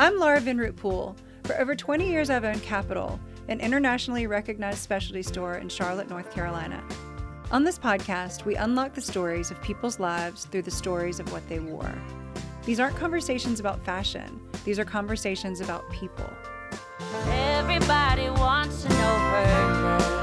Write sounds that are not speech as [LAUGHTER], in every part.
I'm Laura Vinroot Poole. For over 20 years, I've owned Capital, an internationally recognized specialty store in Charlotte, North Carolina. On this podcast, we unlock the stories of people's lives through the stories of what they wore. These aren't conversations about fashion, these are conversations about people. Everybody wants to know her name.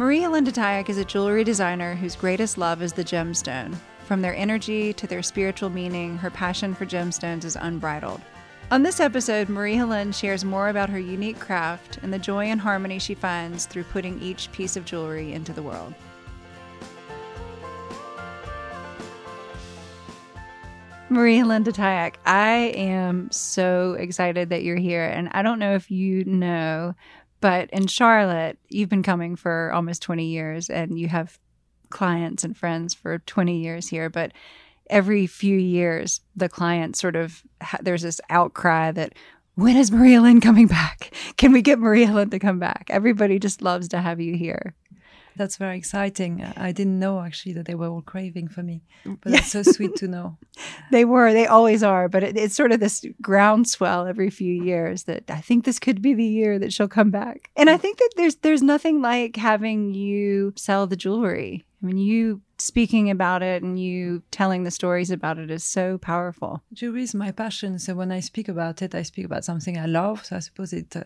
Marie-Hélène de Taillac is a jewelry designer whose greatest love is the gemstone. From their energy to their spiritual meaning, her passion for gemstones is unbridled. On this episode, Marie-Hélène shares more about her unique craft and the joy and harmony she finds through putting each piece of jewelry into the world. Marie-Hélène de Taillac, I am so excited that you're here. And I don't know if you know, but in Charlotte, you've been coming for almost 20 years and you have clients and friends for 20 years here. But every few years, the clients sort of, there's this outcry that, when is Marie-Hélène coming back? Can we get Marie-Hélène to come back? Everybody just loves to have you here. That's very exciting. I didn't know actually that they were all craving for me, but that's so sweet to know. [LAUGHS] They were, they always are, but it, it's sort of this groundswell every few years that I think this could be the year that she'll come back. And I think that there's there's nothing like having you sell the jewelry. I mean, you speaking about it and you telling the stories about it is so powerful. Jewelry is my passion, so when I speak about it, I speak about something I love. So I suppose it uh,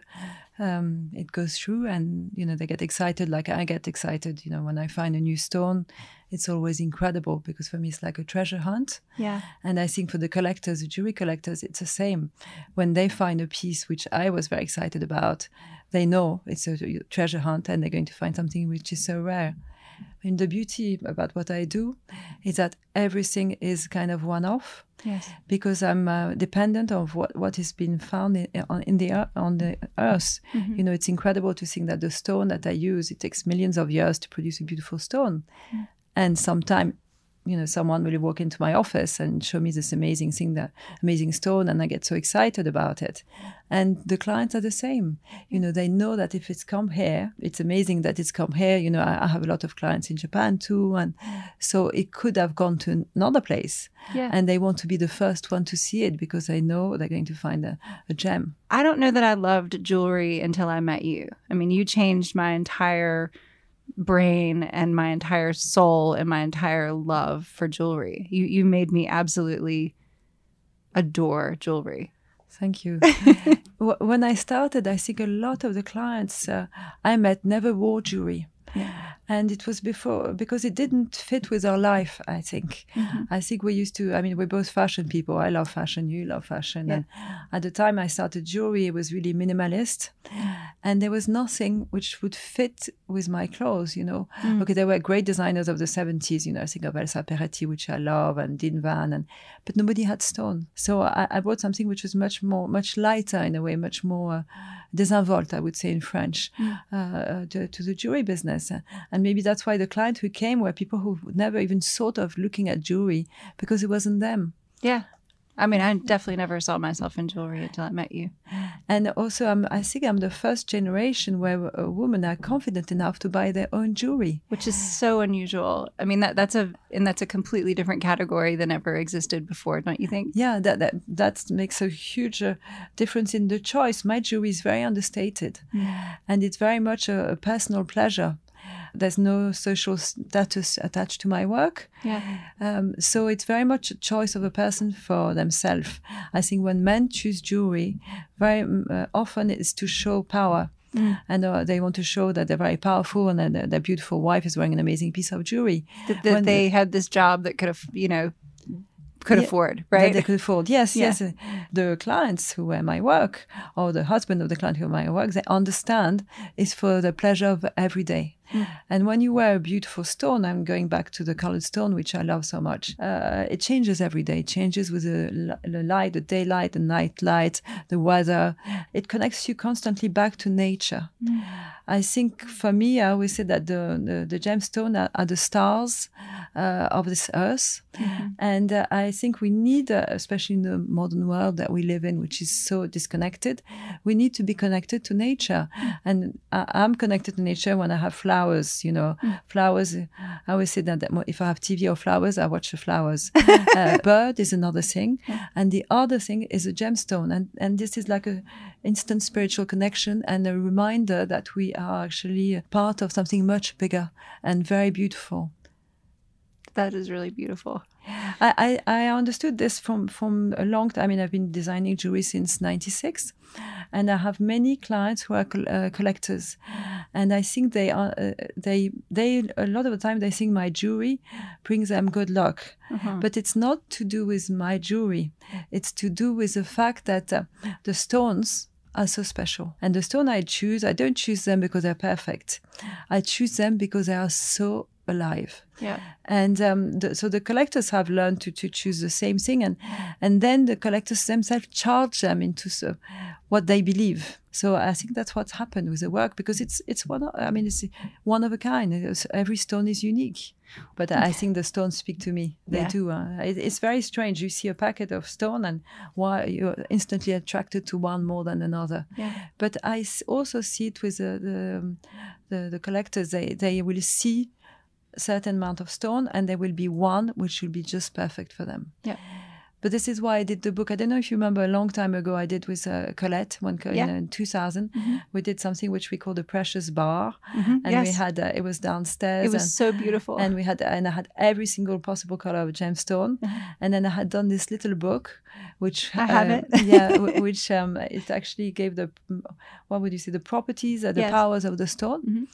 um, it goes through, and you know they get excited, like I get excited. You know, when I find a new stone, it's always incredible because for me it's like a treasure hunt. Yeah. And I think for the collectors, the jewelry collectors, it's the same. When they find a piece which I was very excited about, they know it's a treasure hunt and they're going to find something which is so rare. And the beauty about what I do is that everything is kind of one off Yes. because I'm uh, dependent of what, what is being found in, on, in the on the earth. You know, it's incredible to think that the stone that I use it takes millions of years to produce a beautiful stone, and sometime, you know, someone will walk into my office and show me this amazing thing, that amazing stone, and I get so excited about it. And the clients are the same. You know, they know that if it's come here, it's amazing that it's come here. You know, I, I have a lot of clients in Japan too, and so it could have gone to another place Yeah. and they want to be the first one to see it because they know they're going to find a, a gem. I don't know that I loved jewelry until I met you. I mean, you changed my entire brain and my entire soul and my entire love for jewelry. You you made me absolutely adore jewelry. Thank you. [LAUGHS] When I started, I think a lot of the clients uh, I met never wore jewelry. And it was before because it didn't fit with our life, I think. I think we used to, I mean, we're both fashion people. I love fashion, you love fashion. And at the time I started jewelry, it was really minimalist. And there was nothing which would fit with my clothes, you know. Okay, there were great designers of the 70s, you know, I think of Elsa Peretti, which I love, and Dean Van, and but nobody had stone. So I, I brought something which was much more, much lighter in a way, much more uh, désinvolte, I would say in French, uh, uh, to, to the jewelry business. And maybe that's why the client who came were people who never even thought of looking at jewelry because it wasn't them. Yeah. I mean, I definitely never saw myself in jewelry until I met you. And also, I'm, I think I'm the first generation where a women are confident enough to buy their own jewelry. Which is so unusual. I mean that that's a and that's a completely different category than ever existed before, don't you think? Yeah, that that, that makes a huge uh, difference in the choice. My jewelry is very understated, and it's very much a, a personal pleasure. There's no social status attached to my work. Yeah. Um, so it's very much a choice of a person for themselves. I think when men choose jewelry, very mm, uh, often it's to show power. And uh, they want to show that they're very powerful and that their, beautiful wife is wearing an amazing piece of jewelry. That, that they had this job that could have, you know, could Yeah, afford, right? they could afford. Yes, Yeah. yes. The clients who wear my work or the husband of the client who wear my work, they understand it's for the pleasure of every day. [GASPS] And when you wear a beautiful stone, I'm going back to the colored stone, which I love so much. Uh, it changes every day. It changes with the, the light, the daylight, the night light, the weather. It connects you constantly back to nature. I think for me, I always say that the, the, the gemstone are, are the stars uh, of this earth. And uh, I think we need, uh, especially in the modern world that we live in, which is so disconnected, we need to be connected to nature. And I, I'm connected to nature when I have flowers, you know, flowers. I always say that, that if I have TV or flowers, I watch the flowers. [LAUGHS] uh, bird is another thing. And the other thing is a gemstone. And, and this is like a instant spiritual connection and a reminder that we are actually part of something much bigger and very beautiful. That is really beautiful. I, I, I understood this from, from a long time. I mean, I've been designing jewelry since 96 and I have many clients who are col- uh, collectors. And I think they are, uh, they, they, a lot of the time they think my jewelry brings them good luck. But it's not to do with my jewelry. It's to do with the fact that uh, the stones are so special. And the stone I choose, I don't choose them because they're perfect. I choose them because they are so alive Yeah. and um, the, so the collectors have learned to, to choose the same thing and and then the collectors themselves charge them into so, what they believe so i think that's what's happened with the work because it's it's one of, i mean it's one of a kind It's- every stone is unique but i think the stones speak to me they Yeah. do uh, it, it's very strange you see a packet of stone and why you're instantly attracted to one more than another Yeah. but I also see it with the the, um, the, the collectors. They they will see certain amount of stone, and there will be one which will be just perfect for them. Yeah. But this is why I did the book. I don't know if you remember a long time ago. I did with uh, Colette one co- Yeah. in, uh, 2000. We did something which we called the Precious Bar, Mhm. and we had uh, it was downstairs. It was and, so beautiful. and we had and I had every single possible color of gemstone, and then I had done this little book, which I have uh, it. yeah, [LAUGHS] w- which um, it actually gave the what would you say the properties, uh, the Yes. powers of the stone, Mhm.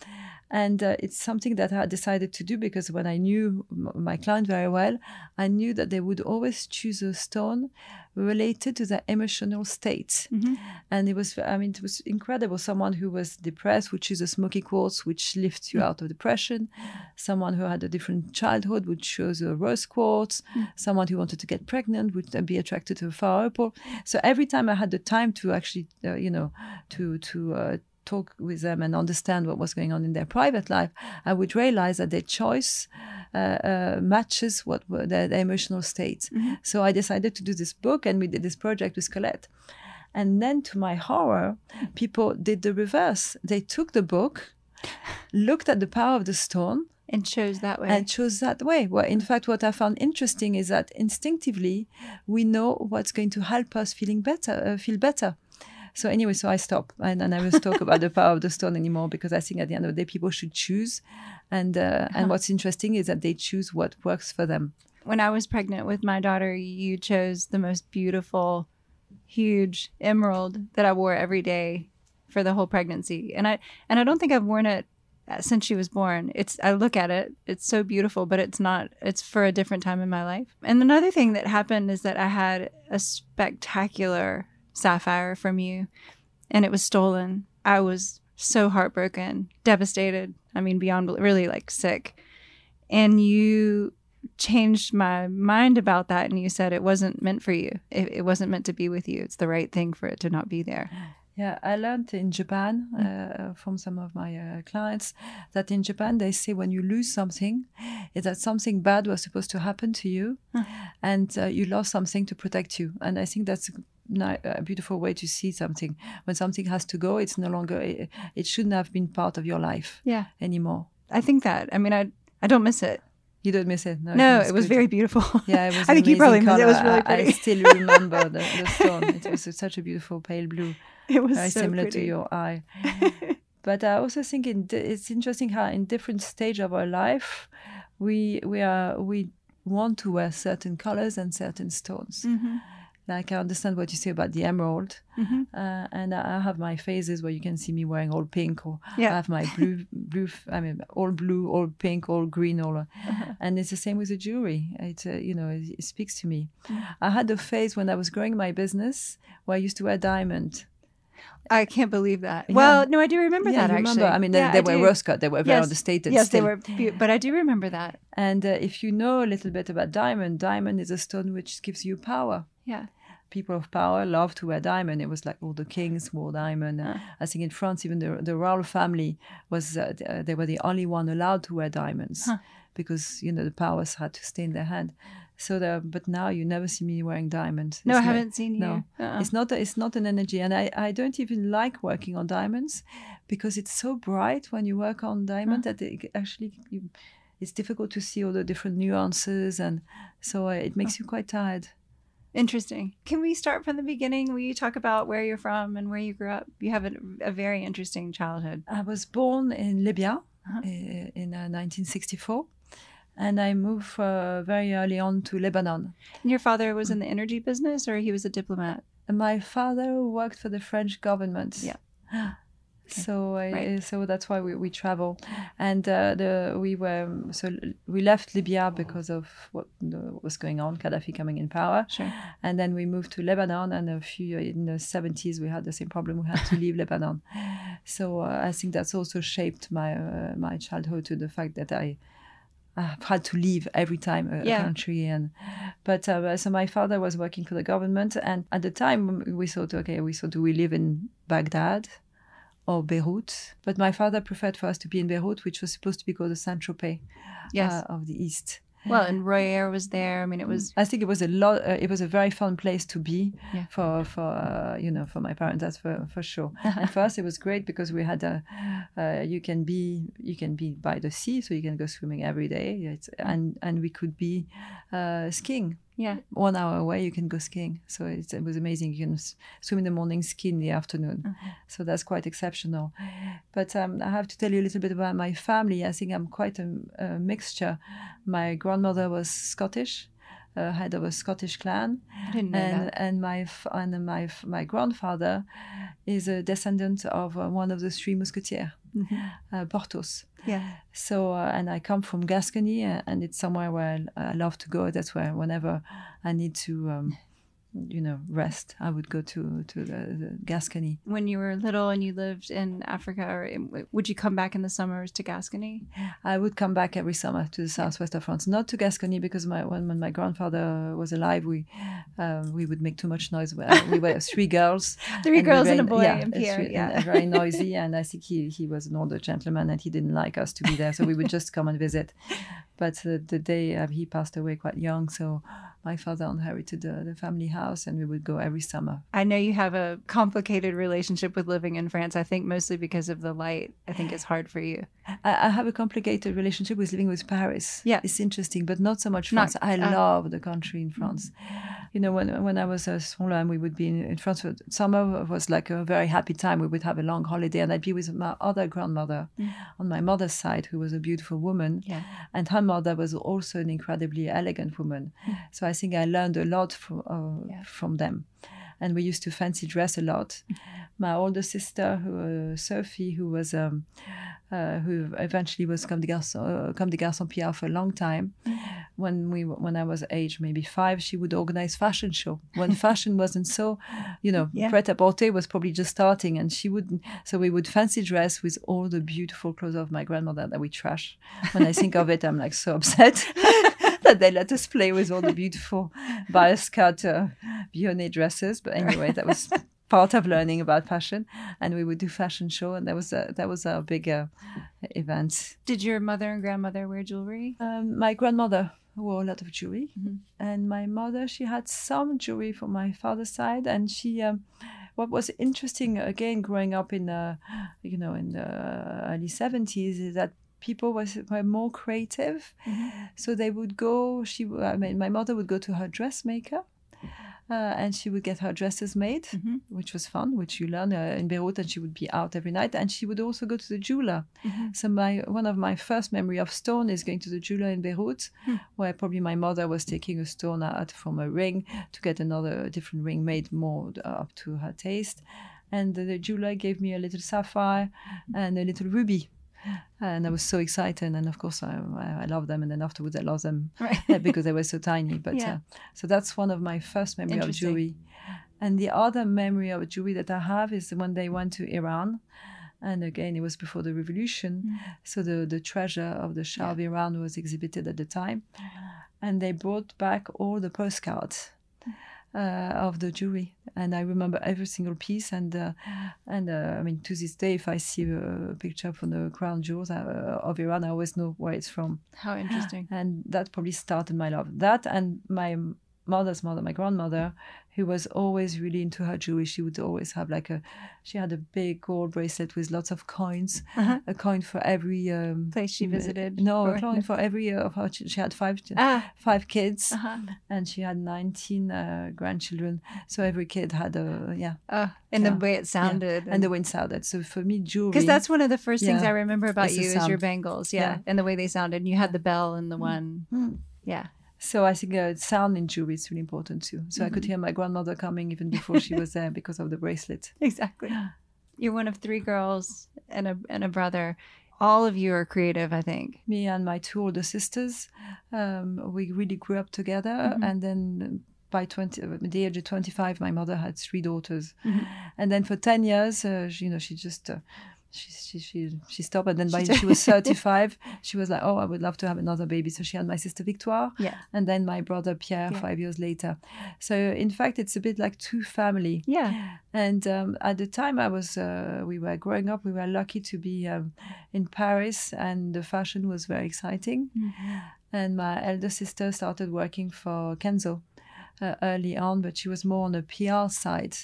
And uh, it's something that I decided to do because when I knew m- my client very well, I knew that they would always choose a stone related to their emotional state. Mhm. And it was, I mean, it was incredible. Someone who was depressed would choose a smoky quartz, which lifts you out of depression. Someone who had a different childhood would choose a rose quartz. Someone who wanted to get pregnant would be attracted to a fire opal. So every time I had the time to actually, uh, you know, to to uh, talk with them and understand what was going on in their private life, I would realize that their choice uh, uh, matches what were their, their emotional states. So I decided to do this book, and we did this project with Colette. And then, to my horror, people did the reverse. They took the book, [LAUGHS] looked at the power of the stone, and chose that way. and chose that way. Well, in fact, what I found interesting is that instinctively we know what's going to help us feeling better, uh, feel better. So anyway, so I stop and I never talk about the power of the stone anymore because I think at the end of the day, people should choose. And uh, and what's interesting is that they choose what works for them. when I was pregnant with my daughter, you chose the most beautiful, huge emerald that I wore every day for the whole pregnancy. And I and I don't think I've worn it uh, since she was born. It's I look at it, it's so beautiful, but it's not it's for a different time in my life. And another thing that happened is that I had a spectacular sapphire from you and it was stolen. I was so heartbroken, devastated. I mean beyond really like sick. And you changed my mind about that and you said it wasn't meant for you it, it wasn't meant to be with you it's the right thing for it to not be there Yeah, I learned in Japan uh, from some of my uh, clients that in Japan they say when you lose something, is that something bad was supposed to happen to you, and uh, you lost something to protect you. And I think that's a beautiful way to see something. When something has to go, it's no longer. It, it shouldn't have been part of your life yeah anymore. i think that i mean i i don't miss it You don't miss it. No, no it's it was very beautiful Yeah, it was. [LAUGHS] i think you probably missed it it was really I- I, still [LAUGHS] remember the, the stone. It was such a beautiful pale blue. it was very so similar pretty. to your eye. [LAUGHS] but I also think in it's interesting how in different stage of our life, we we are we want to wear certain colors and certain stones. Mhm. Like I understand what you say about the emerald, Mhm. uh, and I I have my phases where you can see me wearing all pink, or Yeah. I have my blue, blue. I mean, all blue, all pink, all green, all. Uh-huh. And it's the same with the jewelry. It uh, you know it, it speaks to me. Mm. I had a phase when I was growing my business where I used to wear diamond I can't believe that. Yeah. Well, no, I do remember yeah, that actually. remember? I mean, they, Yeah, they I were do. rose cut. They were very Yes. understated. Yes, they were, beau- but I do remember that. And uh, if you know a little bit about diamond, diamond is a stone which gives you power. Yeah. People of power love to wear diamond. It was like all the kings wore diamond. Uh, I think in France, even the, the royal family was uh, uh, they were the only one allowed to wear diamonds because you know the powers had to stay in their hand. So, the, but now you never see me wearing diamonds. No, I It's not- haven't seen you. No, Uh-uh. it's not. A, it's not an energy, and I, I don't even like working on diamonds because it's so bright when you work on diamond that it actually you, it's difficult to see all the different nuances, and so uh, it makes you quite tired. Interesting. Can we start from the beginning? Will you talk about where you're from and where you grew up? You have a, a very interesting childhood. I was born in Libya Uh-huh. uh, in uh, 1964, and I moved uh, very early on to Lebanon. And your father was in the energy business or he was a diplomat? My father worked for the French government. Yeah. [GASPS] So, I, Right. so that's why we, we travel, and uh, the we were so we left Libya because of what, the, what was going on, Gaddafi coming in power, Sure. and then we moved to Lebanon. And a few in the seventies, we had the same problem. We had to leave [LAUGHS] Lebanon. So uh, I think that's also shaped my uh, my childhood to the fact that I. I've had to leave every time a, a Yeah. country, and but uh, so my father was working for the government, and at the time we thought, okay, we thought, do we live in Baghdad or Beirut? But my father preferred for us to be in Beirut, which was supposed to be called the Saint Tropez Yes. uh, of the East. well, and Roy Air was there. I mean, it was I think it was a lot. Uh, it was a very fun place to be Yeah. for for uh, you know for my parents. That's for for sure. [LAUGHS] and for us, it was great because we had a uh, you can be you can be by the sea, so you can go swimming every day. It's, and and we could be uh, skiing. Yeah. One hour away, you can go skiing. So it's, it was amazing. You can swim in the morning, ski in the afternoon. So that's quite exceptional. But um, I have to tell you a little bit about my family. I think I'm quite a, a mixture. My grandmother was Scottish, uh, head of a Scottish clan, I didn't know and that. and my and my my grandfather is a descendant of uh, one of the three Musketeers, uh, Porthos. Yeah. So, uh, and I come from Gascony, uh, and it's somewhere where I I love to go. That's where, whenever I need to, um, you know, rest, I would go to to the, the Gascony. When you were little and you lived in Africa, or in, would you come back in the summers to Gascony? I would come back every summer to the southwest of France, not to Gascony because my when, when my grandfather was alive, we um, we would make too much noise. We we were [LAUGHS] three girls, Three and girls and a boy yeah, in Pierre. re- Yeah. and very [LAUGHS] noisy. And I think he he was an older gentleman, and he didn't like us to be there, so we would just come and visit. But uh, the day uh, he passed away quite young, so my father inherited the, the family house, and we would go every summer. I know you have a complicated relationship with living in France. I think mostly because of the light. I think it's hard for you. I, I have a complicated relationship with living with Paris. Yeah. it's interesting, but not so much Not- France. I uh, love the country in France. You know, when when I was uh, smaller and we would be in, in France, for- summer was like a very happy time. We would have a long holiday, and I'd be with my other grandmother on my mother's side, who was a beautiful woman, Yeah. and her mother was also an incredibly elegant woman. So I think I learned a lot from uh, Yeah. from them. And we used to fancy dress a lot. My older sister, who uh, Sophie, who was um, uh, who eventually was Comme des Garçons, uh, Comme des Garçons Pierre for a long time. When we when I was age maybe five, she would organize fashion show. When fashion wasn't so, you know, Yeah. pret à porter was probably just starting, and she would. So we would fancy dress with all the beautiful clothes of my grandmother that we trash. When I think of it, I'm like so [LAUGHS] upset. [LAUGHS] That they let us play with all the beautiful bias cut uh, Vionnet dresses, but anyway, that was part of learning about fashion. And we would do fashion show, and that was a, that was our big uh, event. Did your mother and grandmother wear jewelry? Um, my grandmother wore a lot of jewelry, Mhm. and my mother she had some jewelry from my father's side, and she. Um, what was interesting again, growing up in the, you know, in the early seventies, is that people was were more creative, so they would go. She, I mean, my mother would go to her dressmaker. Uh, and she would get her dresses made, Mhm. which was fun, which you learn uh, in Beirut, and she would be out every night. And she would also go to the jeweler. Mhm. So my one of my first memory of stone is going to the jeweler in Beirut, where probably my mother was taking a stone out from a ring to get another different ring made more uh, up to her taste. And the, the jeweler gave me a little sapphire and a little ruby. And I was so excited, and of course I, I, I love them. And then afterwards I lost them [LAUGHS] Right. [LAUGHS] because they were so tiny. But Yeah. uh, so that's one of my first memory of jewelry. And the other memory of jewelry that I have is when they went to Iran. And again, it was before the revolution. So the, the treasure of the Shah of Iran was exhibited at the time. And they brought back all the postcards of the jewelry. And I remember every single piece. And, uh, and uh, I mean, to this day, if I see a picture from the crown jewels uh, of Iran, I always know where it's from. How interesting. And that probably started my love. That and my mother's mother, my grandmother, who was always really into her jewelry. She would always have like a, she had a big gold bracelet with lots of coins, a coin for every um, Place she visited, No, a coin for every uh, of her. She had five, Ah. five kids, Uh-huh. and she had nineteen uh, grandchildren. So every kid had a yeah, Uh, and the way it sounded. and the way it sounded. So for me, jewelry. because that's one of the first things I remember about It's you is your bangles, yeah, Yeah. and the way they sounded. And you had the bell and the one, Mm. yeah. So I think uh, sound in jewelry is really important too. So I could hear my grandmother coming even before she was there because of the bracelet. [LAUGHS] Exactly. You're one of three girls and a and a brother. All of you are creative, I think. me and my two older sisters, um, we really grew up together. And then by 20, uh, the age of 25, my mother had three daughters. And then for 10 years, uh, she, you know, she just, uh, she, she, she, she stopped. And then by she was [LAUGHS] 35, she was like, oh, I would love to have another baby. So she had my sister Victoire. Yeah. And then my brother Pierre five years later. So in fact, it's a bit like two family. Yeah. And um, at the time I was, uh, we were growing up, we were lucky to be um, in Paris, and the fashion was very exciting. And my elder sister started working for Kenzo uh, early on, but she was more on the PR side.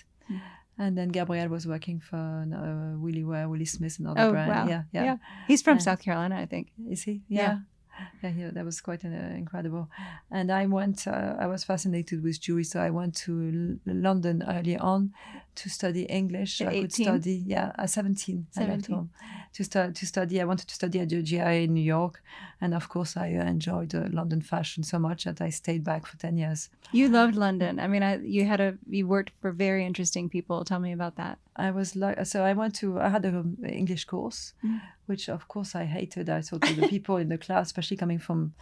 And then Gabrielle was working for uh, Willie Ware, Willi Smith, another Oh brand. wow. Yeah, yeah, He's from Yeah. South Carolina, I think. Is he? Yeah. [LAUGHS] Yeah. Yeah, that was quite uh, incredible. And I went, uh, I was fascinated with Jewish, so I went to L- London early on to study English. At I could 18? study, yeah, at 17. I left 17. home to, stu- to study. I wanted to study at the GIA in New York. And of course, I enjoyed uh, London fashion so much that I stayed back for 10 years. You loved London. I mean, I, you had a you worked for very interesting people. Tell me about that. I was like, so I went to, I had an English course, Mm. Which of course I hated. I thought the people in the class, especially coming from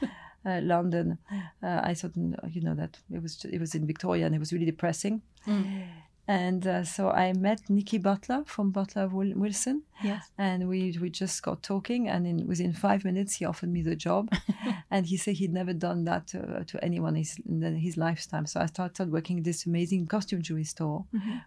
uh, London, uh, I thought, you know, that it was, it was in Victoria and it was really depressing. Mm. And uh, so I met Nicky Butler from Butler Wil- Wilson, Yes. and we we just got talking. And in, within five minutes, he offered me the job, [LAUGHS] and he said he'd never done that uh, to anyone his, in his lifetime. So I started working in this amazing costume jewelry store,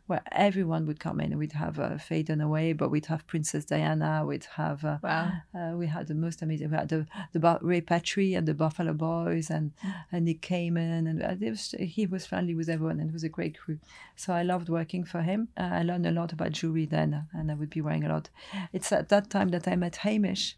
where everyone would come in. We'd have uh, Faye Dunaway, but we'd have Princess Diana. We'd have uh, Wow. uh, we had the most amazing. We had the the Ba- Ray Petri and the Buffalo Boys and, and Nick Kamen, and uh, it was, he was friendly with everyone, and it was a great crew. So I loved working for him. Uh, I learned a lot about jewelry then, and I would be wearing a lot. It's at that time that I met Hamish,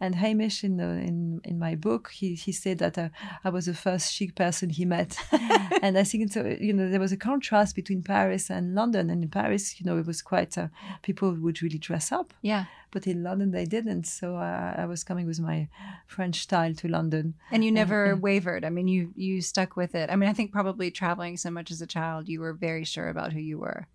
and Hamish in the in in my book, he he said that uh, I was the first chic person he met, [LAUGHS] and I think it's a, you know there was a contrast between Paris and London, and in Paris, you know, it was quite uh, people would really dress up Yeah. but in London they didn't. So uh, I was coming with my French style to London. And you never wavered. I mean, you you stuck with it. I mean, I think probably traveling so much as a child, you were very sure about who you were.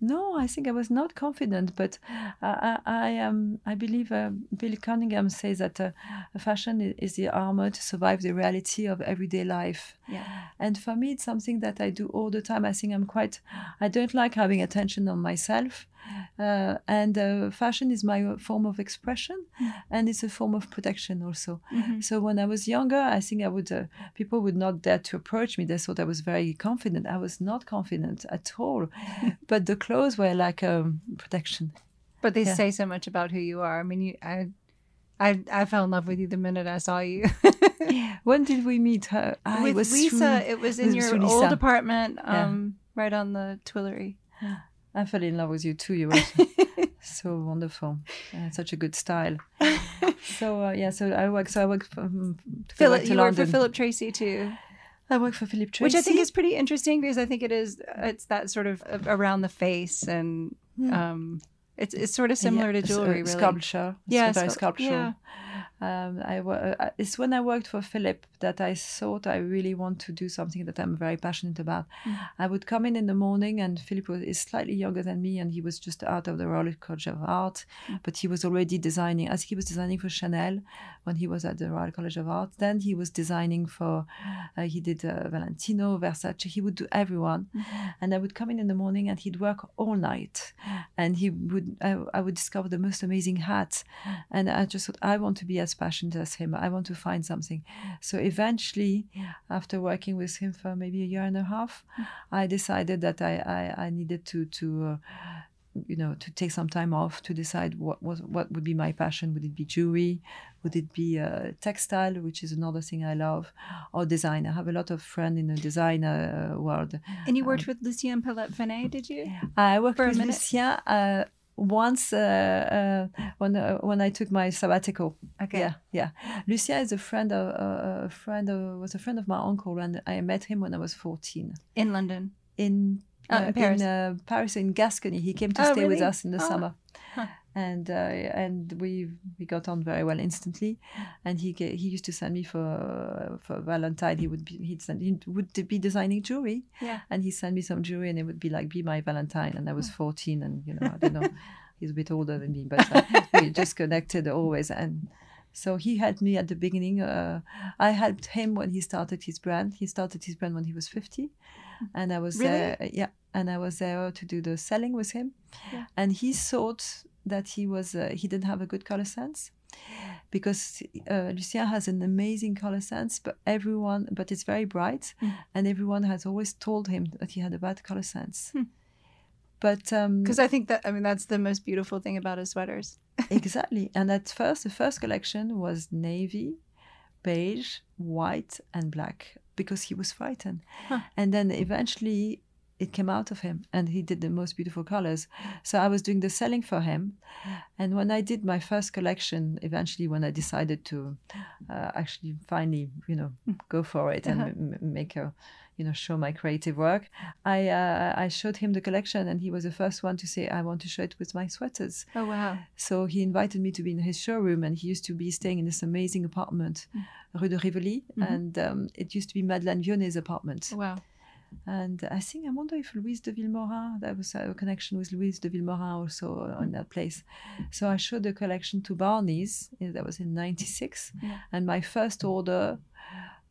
No, I think I was not confident, but I, I, I um, I believe uh, Bill Cunningham says that uh, fashion is the armor to survive the reality of everyday life. Yeah. And for me, it's something that I do all the time. I think I'm quite, I don't like having attention on myself. Uh, and uh, fashion is my form of expression and it's a form of protection also. So when I was younger, I think I would, uh, people would not dare to approach me. They thought I was very confident. I was not confident at all. but [LAUGHS] the clothes were like um, protection. But they Yeah. say so much about who you are. I mean, you, I, I, I fell in love with you the minute I saw you. [LAUGHS] When did we meet her? Ah, with was Lisa, through- it was in it your old Lisa. apartment, Yeah. um, right on the Tuileries. I fell in love with you too. You were [LAUGHS] so wonderful, uh, such a good style. [LAUGHS] so uh, yeah, so I work. So I work for um, Philip, you work for Philip Treacy too, I work for Philip Treacy, which I think is pretty interesting because I think it is. It's that sort of around the face, and um, it's it's sort of similar Yeah, to uh, jewelry, really. sculpture. It's Yeah, very sculp- sculptural. Um, I uh, it's when I worked for Philip that I thought I really want to do something that I'm very passionate about. Mm. I would come in in the morning, and Philip was, is slightly younger than me, and he was just out of the Royal College of Art, Mm. but he was already designing. I think he was designing for Chanel when he was at the Royal College of Art. Then he was designing for Uh, he did uh, Valentino, Versace. He would do everyone, and I would come in in the morning, and he'd work all night, and he would. I, I would discover the most amazing hats, and I just thought I want to be as passionate as him. I want to find something. So eventually, after working with him for maybe a year and a half, I decided that I I, I needed to to. Uh, you know, to take some time off to decide what was what would be my passion. Would it be jewelry? Would it be uh, textile, which is another thing I love, or design? I have a lot of friends in the design uh, world. And you worked with Lucien Pellat-Finet, did you? I worked For with minute? Lucien uh, once uh, uh, when uh, when I took my sabbatical. Okay. Yeah, yeah. Lucien is a friend of uh, a friend of was a friend of my uncle, and I met him when I was fourteen In London. in Oh, in Paris. in uh, Paris in Gascony. He came to Oh, stay with us in the Oh. summer. Huh. And uh, and we we got on very well instantly, and he he used to send me for for Valentine. He would be he'd send he would be designing jewelry, Yeah. and he sent me some jewelry, and it would be like be my Valentine. And I was fourteen, and you know I don't know, [LAUGHS] he's a bit older than me, but uh, we just connected always. And so he helped me at the beginning. Uh, I helped him when he started his brand. He started his brand when he was fifty, and I was Really? there. Yeah, and I was there to do the selling with him. Yeah. And he thought that he was uh, he didn't have a good color sense because uh, Lucien has an amazing color sense, but everyone, but it's very bright, Mm. and everyone has always told him that he had a bad color sense. Hmm. But um, Because I think that, I mean, that's the most beautiful thing about his sweaters. [LAUGHS] exactly, and at first, the first collection was navy, beige, white, and black because he was frightened, Huh. and then eventually. It came out of him, and he did the most beautiful colors. So I was doing the selling for him, and when I did my first collection, eventually, when I decided to uh, actually finally, you know, go for it and Uh-huh. make a, you know, show my creative work, I uh, I showed him the collection, and he was the first one to say, "I want to show it with my sweaters." Oh, wow. So he invited me to be in his showroom, and he used to be staying in this amazing apartment, Rue de Rivoli, Mhm. and um, it used to be Madeleine Vionnet's apartment. Wow. And I think I wonder if Louise de Vilmorin, there was a connection with Louise de Vilmorin also on that place. So I showed the collection to Barney's. uh, That was in '96, Yeah. and my first order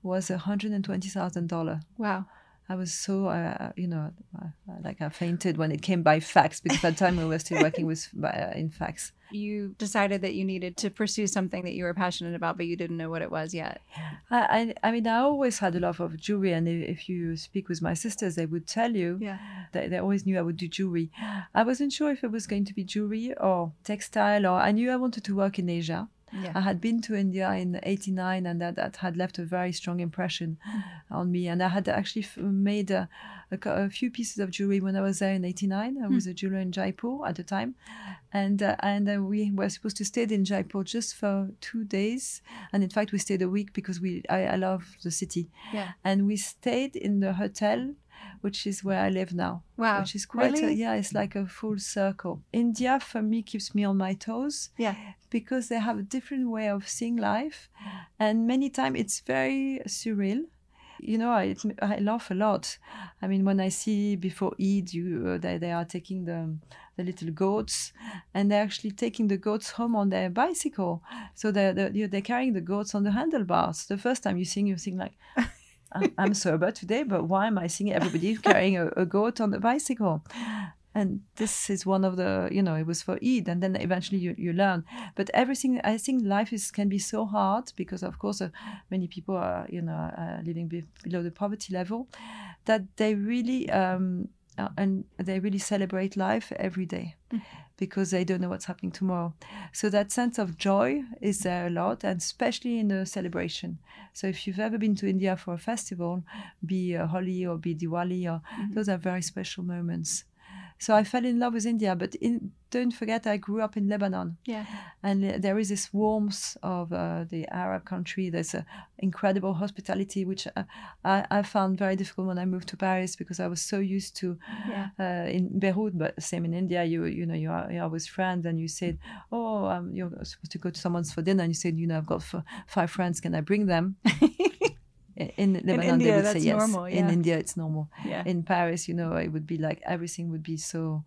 was hundred and twenty thousand dollar. Wow. I was so, uh, you know, uh, like I fainted when it came by fax because at that time we were still working with [LAUGHS] uh, in fax. You decided that you needed to pursue something that you were passionate about, but you didn't know what it was yet. I, I, I mean, I always had a love of jewelry, and if, if you speak with my sisters, they would tell you Yeah. they, they always knew I would do jewelry. I wasn't sure if it was going to be jewelry or textile, or I knew I wanted to work in Asia. I had been to India in '89, and that, that had left a very strong impression on me. And I had actually f- made a, a, a few pieces of jewelry when I was there in '89. I was a jeweler in Jaipur at the time, and uh, and uh, we were supposed to stay in Jaipur just for two days. And in fact, we stayed a week because we I, I love the city, Yeah. and we stayed in the hotel. Which is where I live now. Wow. Which is quite, a, Really? yeah, it's like a full circle. India for me keeps me on my toes Yeah. because they have a different way of seeing life and many times it's very surreal you know I, I laugh a lot i mean when i see before eid you uh, they, they are taking the the little goats and they're actually taking the goats home on their bicycle so they're they're, they're carrying the goats on the handlebars the first time you sing you think like I'm- sober today, but why am I seeing everybody carrying a, a goat on a bicycle? And this is one of the, you know, it was for Eid, and then eventually you, you learn. But everything, I think life is can be so hard because, of course, uh, many people are, you know, living be- below the poverty level, that they really, um, uh, and they really celebrate life every day because they don't know what's happening tomorrow. So that sense of joy is there a lot, and especially in the celebration. So if you've ever been to India for a festival, be uh, Holi or be Diwali, or those are very special moments. So I fell in love with India, but in, don't forget I grew up in Lebanon, Yeah. and uh, there is this warmth of uh, the Arab country. There's a incredible hospitality, which uh, I, I found very difficult when I moved to Paris because I was so used to Yeah. uh, in Beirut, but same in India. You you know you are, you are with friends, and you said, "Oh, um, you're supposed to go to someone's for dinner," and you said, "You know, I've got f- five friends. Can I bring them?" [LAUGHS] I- in Lebanon, they India, would say yes. normal, In. India, it's normal. Yeah. In Paris, you know, it would be like everything would be so.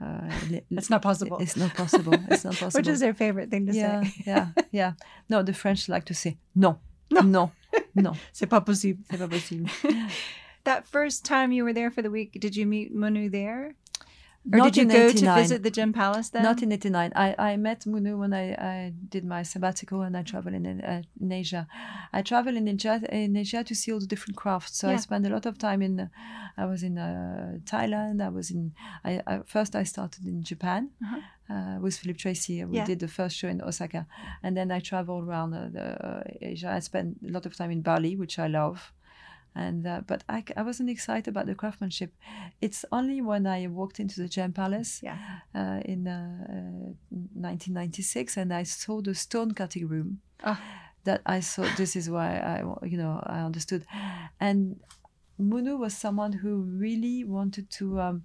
Uh, That's not possible. It's not possible. It's not [LAUGHS] possible. Which is their favorite thing to yeah, say. yeah, yeah. No, the French like to say no. Non, non, [LAUGHS] C'est pas possible. c'est pas possible. [LAUGHS] That first time you were there for the week, did you meet Munnu there? Or Not did you go 89. to visit the Gem Palace then? Not in 89. I, I met Munnu when I, I did my sabbatical and I traveled in, uh, in Asia. I traveled in Asia, in Asia to see all the different crafts. So I spent a lot of time in, uh, I was in uh, Thailand. I was in, I, I, first I started in Japan Uh-huh. uh, with Philip Treacy. We Yeah. did the first show in Osaka. And then I traveled around uh, the, uh, Asia. I spent a lot of time in Bali, which I love. And uh, but I, I wasn't excited about the craftsmanship. It's only when I walked into the Gem Palace Yeah. uh, in uh, uh, 1996 and I saw the stone cutting room Ah. that I saw this is why I you know I understood and Munnu was someone who really wanted to um,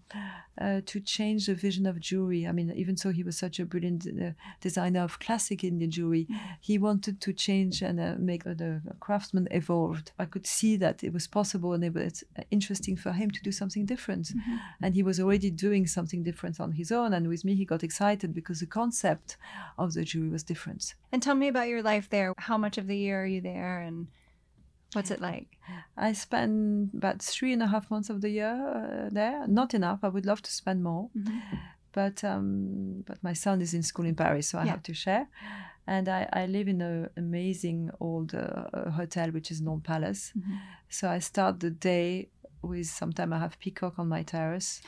uh, to change the vision of jewelry. I mean, even so, he was such a brilliant uh, designer of classic Indian jewelry. He wanted to change and uh, make uh, the craftsman evolved. I could see that it was possible, and it was interesting for him to do something different. And he was already doing something different on his own. And with me, he got excited because the concept of the jewelry was different. And tell me about your life there. How much of the year are you there and what's it like? I spend about three and a half months of the year uh, there. Not enough. I would love to spend more, but um, but my son is in school in Paris, so I Yeah. have to share. And I, I live in an amazing old uh, hotel, which is Non Palace. So I start the day with sometime I have peacock on my terrace,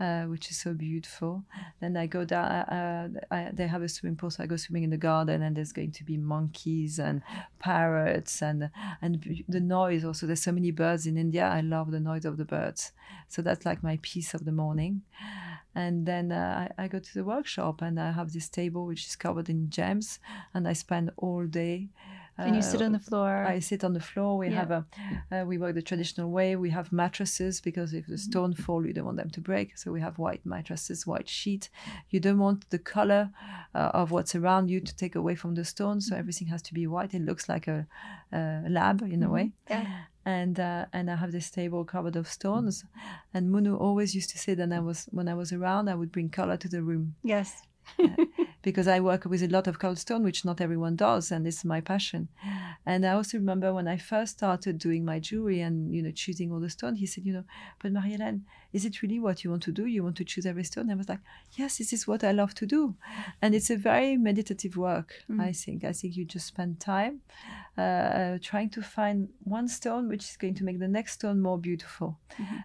uh, which is so beautiful. Then I go down. Uh, I, they have a swimming pool, so I go swimming in the garden, and there's going to be monkeys and parrots and and the noise. Also, there's so many birds in India. I love the noise of the birds. So that's like my piece of the morning. And then uh, I, I go to the workshop, and I have this table which is covered in gems, and I spend all day. And you sit uh, on the floor. I sit on the floor. We Yeah. have a, uh, we work the traditional way. We have mattresses because if the Mm-hmm. stone fall, you don't want them to break. So we have white mattresses, white sheet. You don't want the color uh, of what's around you to take away from the stone. Mm-hmm. So everything has to be white. It looks like a, a lab in a way. Yeah. And uh, and I have this table covered of stones. And Munnu always used to say that I was when I was around, I would bring color to the room Yes. Because I work with a lot of cold stone, which not everyone does, and it's my passion. And I also remember when I first started doing my jewelry and you know choosing all the stones, he said, you know, but Marie-Hélène, is it really what you want to do? You want to choose every stone? I was like, yes, this is what I love to do, and it's a very meditative work. I think. I think you just spend time uh, trying to find one stone which is going to make the next stone more beautiful,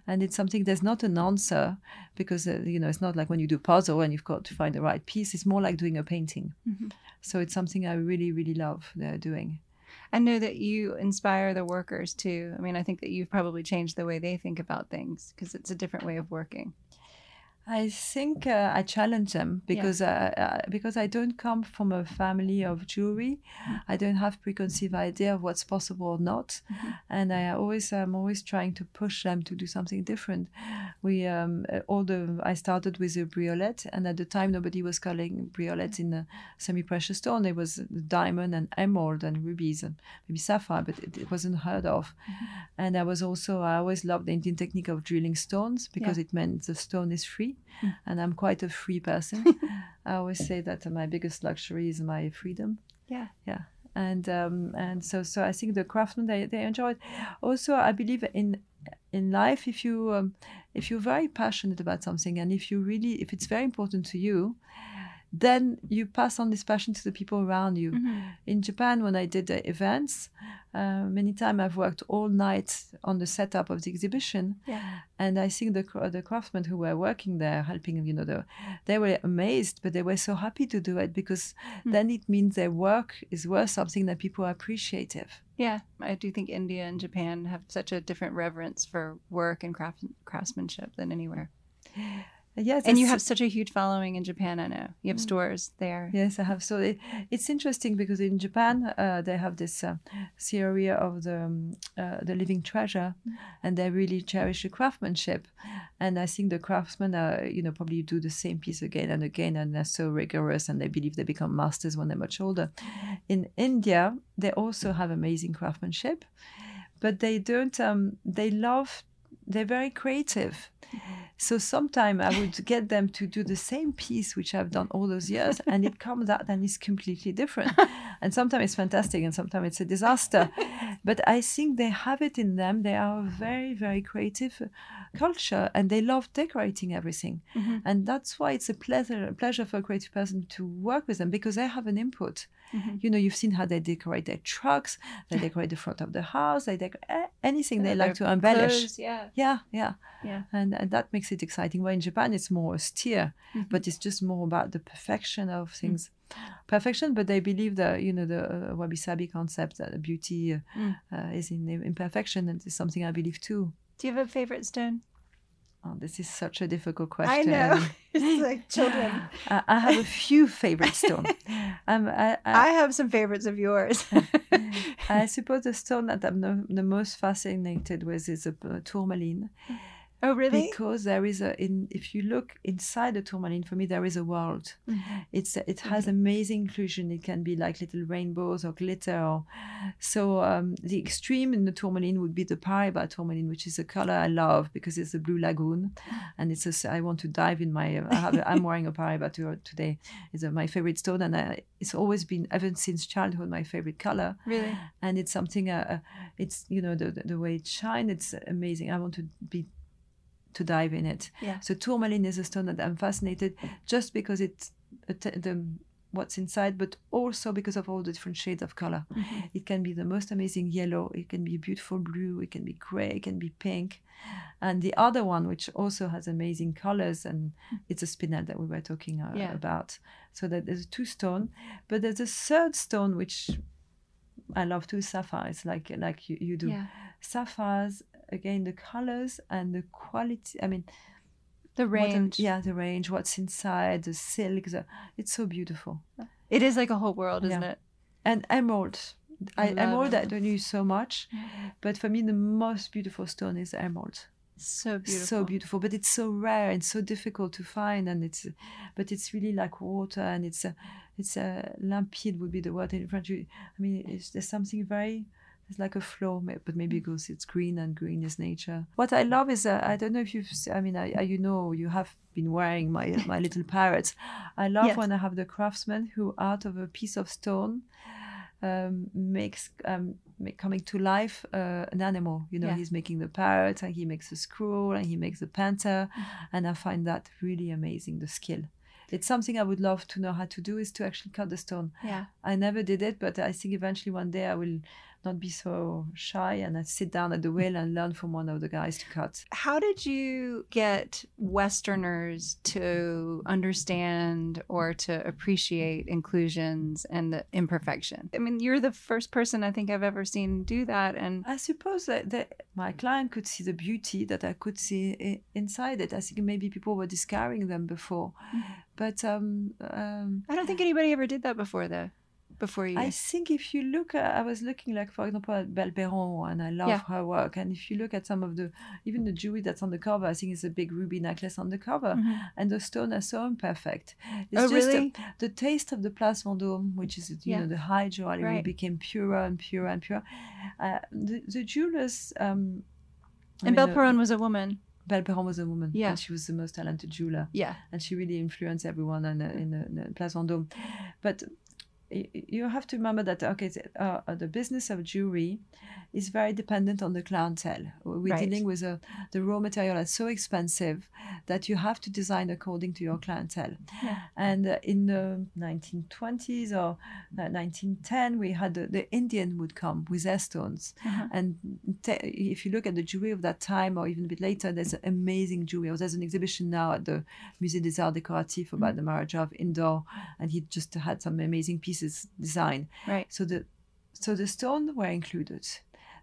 and it's something. There's not an answer because uh, you know it's not like when you do puzzle and you've got to find the right piece. It's more like doing a painting. So it's something I really, really love uh, doing. I know that you inspire the workers too. I mean, I think that you've probably changed the way they think about things because it's a different way of working. I think uh, I challenge them because uh, uh, because I don't come from a family of jewelry. I don't have preconceived idea of what's possible or not, and I always I'm always trying to push them to do something different. We um, uh, all the I started with a briolette, and at the time nobody was calling briolette in a semi-precious stone. It was diamond and emerald and rubies and maybe sapphire, but it, it wasn't heard of. And I was also I always loved the Indian technique of drilling stones because it meant the stone is free, [LAUGHS] and I'm quite a free person. [LAUGHS] I always say that my biggest luxury is my freedom. Yeah. Yeah. And um, and so so I think the craftsmen they, they enjoy it. Also, I believe in in life if you um, if you're very passionate about something and if you really if it's very important to you, then you pass on this passion to the people around you. In Japan, when I did the events, uh, many times I've worked all night on the setup of the exhibition, Yeah. and I think the the craftsmen who were working there, helping, you know, the, they were amazed, but they were so happy to do it because then it means their work is worth something that people are appreciative. Yeah. I do think India and Japan have such a different reverence for work and craft- craftsmanship than anywhere. Yes, And you have such a huge following in Japan, I know. You have stores there. Yes, I have. So it, it's interesting because in Japan uh, they have this uh, theory of the um, uh, the living treasure, and they really cherish the craftsmanship. And I think the craftsmen, are, you know, probably do the same piece again and again, and they're so rigorous, and they believe they become masters when they're much older. In India, they also have amazing craftsmanship, but they don't. Um, they love. They're very creative. So sometimes I would get them to do the same piece which I've done all those years, and it comes out and it's completely different. and sometimes it's fantastic, and sometimes it's a disaster. but I think they have it in them. They are a very, very creative culture, and they love decorating everything. Mm-hmm. And that's why it's a pleasure, a pleasure for a creative person to work with them because they have an input. Mm-hmm. You know, you've seen how they decorate their trucks, they decorate the front of the house, they decorate anything they like to embellish. Clothes, yeah. Yeah, yeah, Yeah. and, and that makes it exciting. Where in Japan it's more austere, Mm-hmm. but it's just more about the perfection of things, perfection. But they believe that you know the uh, wabi sabi concept that beauty uh, Mm. uh, is in imperfection, and it's something I believe too. Do you have a favorite stone? Oh, this is such a difficult question. I know. [LAUGHS] it's like [LAUGHS] children. I, I have a few favorite stones. [LAUGHS] um, I, I, I have some favorites of yours. I suppose the stone that I'm the, the most fascinated with is a uh, tourmaline. Oh, really? because there is a in if you look inside the tourmaline for me there is a world. It's it has amazing inclusion. It can be like little rainbows or glitter or, so um, the extreme in the tourmaline would be the Paraiba tourmaline which is a color I love because it's a blue lagoon. [GASPS] And it's a I want to dive in my I have a, I'm wearing a to, today. It's uh, my favorite stone and I, it's always been ever since childhood my favorite color. Really? and it's something uh, uh, it's you know the, the the way it shines it's amazing. I want to be to dive in it Yeah. so tourmaline is a stone that i'm fascinated just because it's the what's inside but also because of all the different shades of color it can be the most amazing yellow it can be beautiful blue it can be gray it can be pink and the other one which also has amazing colors and it's a spinel that we were talking uh, Yeah. about so that there's two stone but there's a third stone which I love too sapphires like like you, you do. Yeah. Sapphires again the colors and the quality I mean The what range. yeah, the range, what's inside, the silk, the, it's so beautiful. It is like a whole world, isn't Yeah. it? And emerald. I I, emerald I don't use so much, but for me the most beautiful stone is emerald. So beautiful. So beautiful, but it's so rare and so difficult to find, and it's, but it's really like water, and it's a, it's a limpide would be the word in French. You- I mean, it's, there's something very, it's like a flow, ma- but maybe because it's green and green is nature. What I love is, uh, I don't know if you've, I mean, I, I, you know, you have been wearing my my little parrots. I love Yes. when I have the craftsman who, out of a piece of stone, um, makes um, make, coming to life uh, an animal. You know, Yeah. he's making the parrot and he makes a squirrel and he makes a panther, and I find that really amazing. The skill. It's something I would love to know how to do is to actually cut the stone. Yeah. I never did it, but I think eventually one day I will not be so shy and sit down at the wheel and learn from one of the guys to cut. How did you get Westerners to understand or to appreciate inclusions and the imperfection? I mean, you're the first person I think I've ever seen do that. And I suppose that, that my client could see the beauty that I could see inside it. I think maybe people were discarding them before, but um, um, I don't think anybody ever did that before, though, before you. I think if you look, at, I was looking like, for example, at Belperron, and I love Yeah. her work. And if you look at some of the, even the jewelry that's on the cover, I think it's a big ruby necklace on the cover, and the stone are so imperfect. It's Mm-hmm. Oh, just really? the taste of the Place Vendôme, which is you Yeah. know the high jewelry, Right. became purer and purer and purer. Uh, the, the jewelers. Um, I and mean, Belle uh, Perron was a woman. Belle Perron was a woman, Yeah. and she was the most talented jeweler Yeah. and she really influenced everyone in, the- in, the- in Place Vendôme. But you have to remember that okay, the, uh, uh, the business of jewelry is very dependent on the clientele. We're Right. dealing with a, the raw material is so expensive that you have to design according to your clientele. Yeah. And uh, in the 1920s or uh, 1910, we had the, the Indian would come with their stones. Uh-huh. And te- if you look at the jewelry of that time or even a bit later, there's amazing jewelry. There's an exhibition now at the Musée des Arts Décoratifs Mm-hmm. about the Maharaja of Indore, and he just had some amazing pieces designed. Right. So the so the stone were included.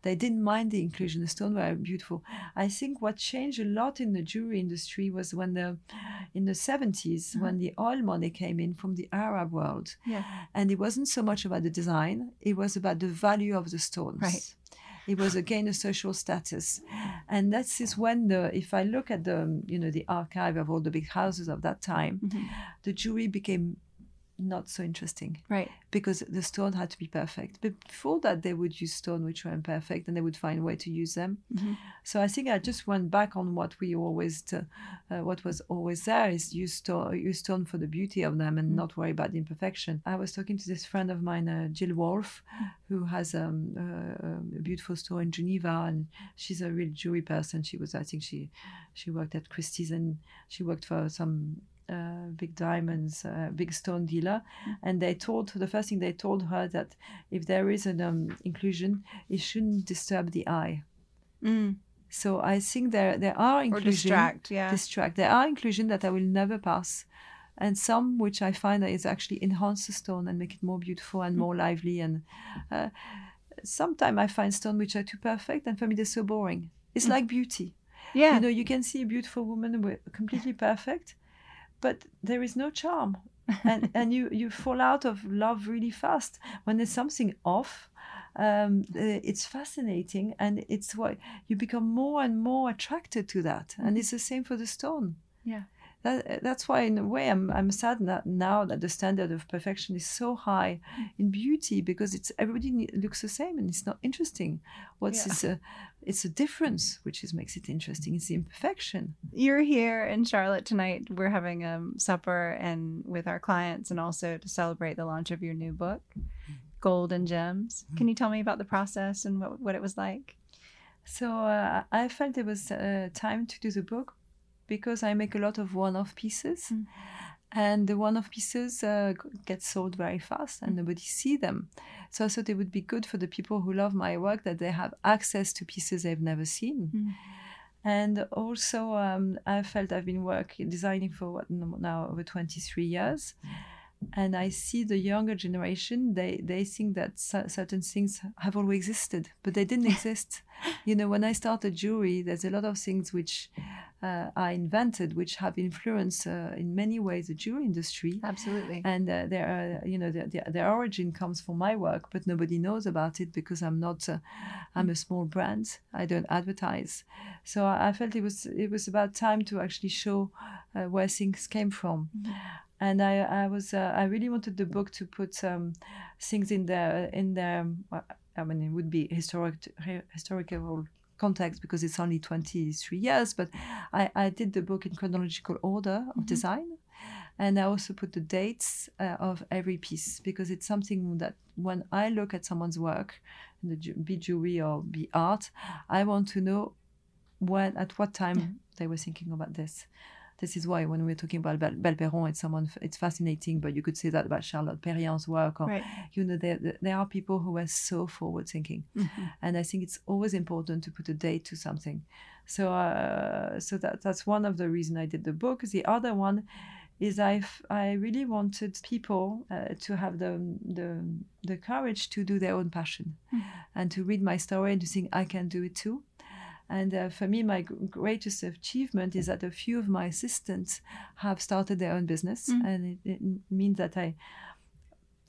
They didn't mind the inclusion. The stone were beautiful. I think what changed a lot in the jewelry industry was when the in the 70s Uh-huh. when the oil money came in from the Arab world, Yeah. and it wasn't so much about the design; it was about the value of the stones. Right. It was again a social status, and that is when the if I look at the you know the archive of all the big houses of that time, Mm-hmm. the jewelry became not so interesting Right. because the stone had to be perfect. But before that, they would use stone which were imperfect, and they would find a way to use them. Mhm. So I think I just went back on what we always, t- uh, what was always there is use stone, use stone for the beauty of them, and not worry about the imperfection. I was talking to this friend of mine, uh, Jill Wolf, who has um, uh, a beautiful store in Geneva, and she's a real jewelry person. She was, I think, she she worked at Christie's and she worked for some uh, big diamonds, uh, big stone dealer, and they told the first thing they told her that if there is an um, inclusion, it shouldn't disturb the eye. Mm. So I think there there are Or inclusion distract. Yeah. distract. There are inclusion that I will never pass, and some which I find that is actually enhance the stone and make it more beautiful and more lively. And uh, sometimes I find stone which are too perfect, and for me they're so boring. It's like beauty. yeah. You know, you can see a beautiful woman with completely perfect, but there is no charm. and and you you fall out of love really fast when there's something off um, uh, it's fascinating and it's why you become more and more attracted to that and it's the same for the stone Yeah. That, that's why in a way I'm, I'm sad that now that the standard of perfection is so high in beauty because it's everybody looks the same and it's not interesting what's Yeah. is a it's a difference which is makes it interesting it's the imperfection You're here in Charlotte tonight. We're having um, supper and with our clients, and also to celebrate the launch of your new book, Gold and Gems. Can you tell me about the process and what, what it was like? So uh, I felt it was uh, time to do the book because I make a lot of one-off pieces, Mm. and the one-off pieces uh, get sold very fast, Mm. and nobody see them. So I thought it would be good for the people who love my work that they have access to pieces they've never seen. Mm. And also, um, I felt I've been working designing for what now over 23 years, and I see the younger generation. They they think that cer- certain things have always existed, but they didn't [LAUGHS] exist. You know, when I started jewelry, there's a lot of things which uh, I invented, which have influenced uh, in many ways the jewelry industry. Absolutely. And uh, their, uh, you know, their, their, their origin comes from my work, but nobody knows about it because I'm not. Uh, I'm a small brand. I don't advertise, so I, I felt it was it was about time to actually show uh, where things came from. And I, I was, uh, I really wanted the book to put um, things in there in their. well, I mean, it would be historic, historical context because it's only 23 years, but I, I did the book in chronological order of design. And I also put the dates uh, of every piece because it's something that when I look at someone's work, be jewelry or be art, I want to know when, at what time they were thinking about this. This is why when we're talking about Perron, it's someone, it's fascinating, but you could say that about Charlotte Perriand's work, or Right. you know, there, there- are people who are so forward thinking, and I think it's always important to put a date to something. So, uh, so that that's one of the reasons I did the book. The other one is I I really wanted people uh, to have the, the the courage to do their own passion, and to read my story and to think I can do it too. And uh, for me, my greatest achievement is that a few of my assistants have started their own business, and it, it means that I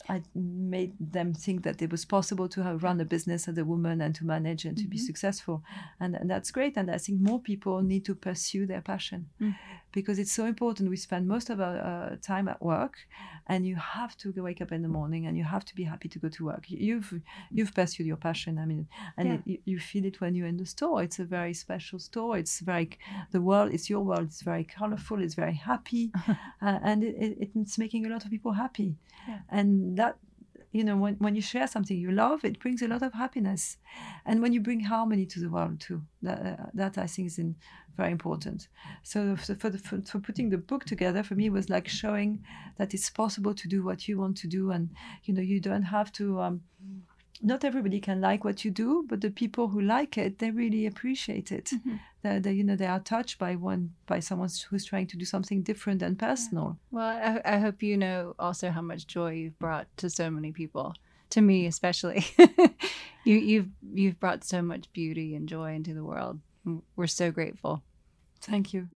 I made them think that it was possible to have run a business as a woman and to manage and to be successful, and, and that's great. And I think more people need to pursue their passion because it's so important. We spend most of our uh, time at work, and you have to wake up in the morning and you have to be happy to go to work. You've you've pursued your passion. I mean, and Yeah. it, you, you feel it when you're in the store. It's a very special store. It's very the world. It's your world. It's very colorful. It's very happy, [LAUGHS] uh, and it, it, it's making a lot of people happy. Yeah. And that you know when, when you share something you love it brings a lot of happiness. And when you bring harmony to the world too that, uh, that i think is in, very important. So for, the, for, for putting the book together for me was like showing that it's possible to do what you want to do. And you know you don't have to um, not everybody can like what you do, but the people who like it, they really appreciate it. Mm-hmm. They, they, you know, they are touched by one by someone who's trying to do something different and personal. Well, I, I hope you know also how much joy you've brought to so many people, to me especially. [LAUGHS] you, you've you've brought so much beauty and joy into the world. Mm, we're so grateful. Thank you.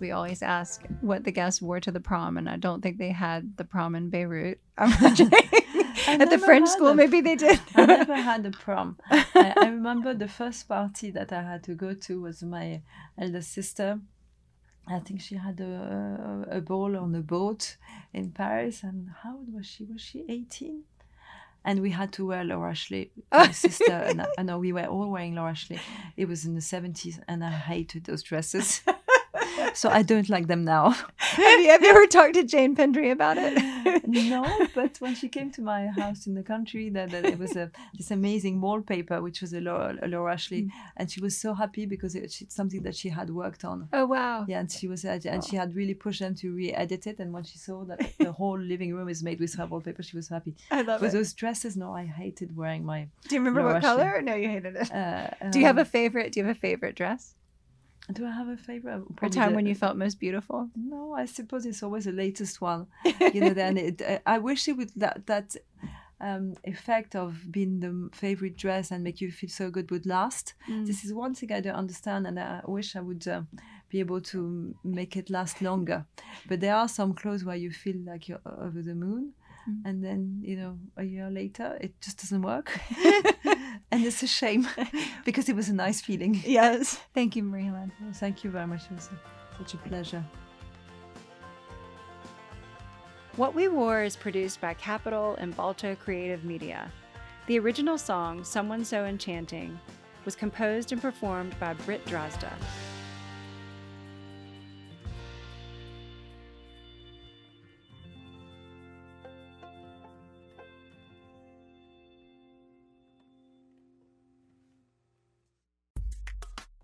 We always ask what the guests wore to the prom, and I don't think they had the prom in Beirut. [LAUGHS] [LAUGHS] At the French school, a- maybe they did. I never had a prom. I, I [LAUGHS] remember the first party that I had to go to was my elder sister. I think she had a, a ball on a boat in Paris. And how old was she? Was she 18? And we had to wear Laura Ashley, my sister, and I, know we were all wearing Laura Ashley. It was in the 70s, and I hated those dresses. So I don't like them now. have, [LAUGHS] you, have you ever talked to Jane Pendry about it? [LAUGHS] no, but when she came to my house in the country, that, that it was a this amazing wallpaper, which was a Laura, a Laura Ashley, mm. and she was so happy because it, it's something that she had worked on. Oh wow! Yeah, and she was and oh. she had really pushed them to re-edit it. And when she saw that [LAUGHS] the whole living room is made with her wallpaper, she was happy. I love but it. those dresses, no, I hated wearing my. Do you remember Laura what Ashley. color? No, you hated it. Uh, do you have a um, favorite? Do you have a favorite dress? Do I have a favorite? a time the, when you felt most beautiful? No, I suppose it's always the latest one. [LAUGHS] you know, then it, uh, I wish it would that that um, effect of being the favorite dress and make you feel so good would last. Mm. This is one thing I don't understand, and I wish I would uh, be able to make it last longer. But there are some clothes where you feel like you're over the moon, mm. and then you know a year later it just doesn't work. [LAUGHS] and it's a shame [LAUGHS] because it was a nice feeling. Yes. [LAUGHS] Thank you, Marie-Hélène. Thank you very much. It was such a pleasure. What We Wore is produced by Capital and Balto Creative Media. The original song, Someone So Enchanting, was composed and performed by Britt Drozda.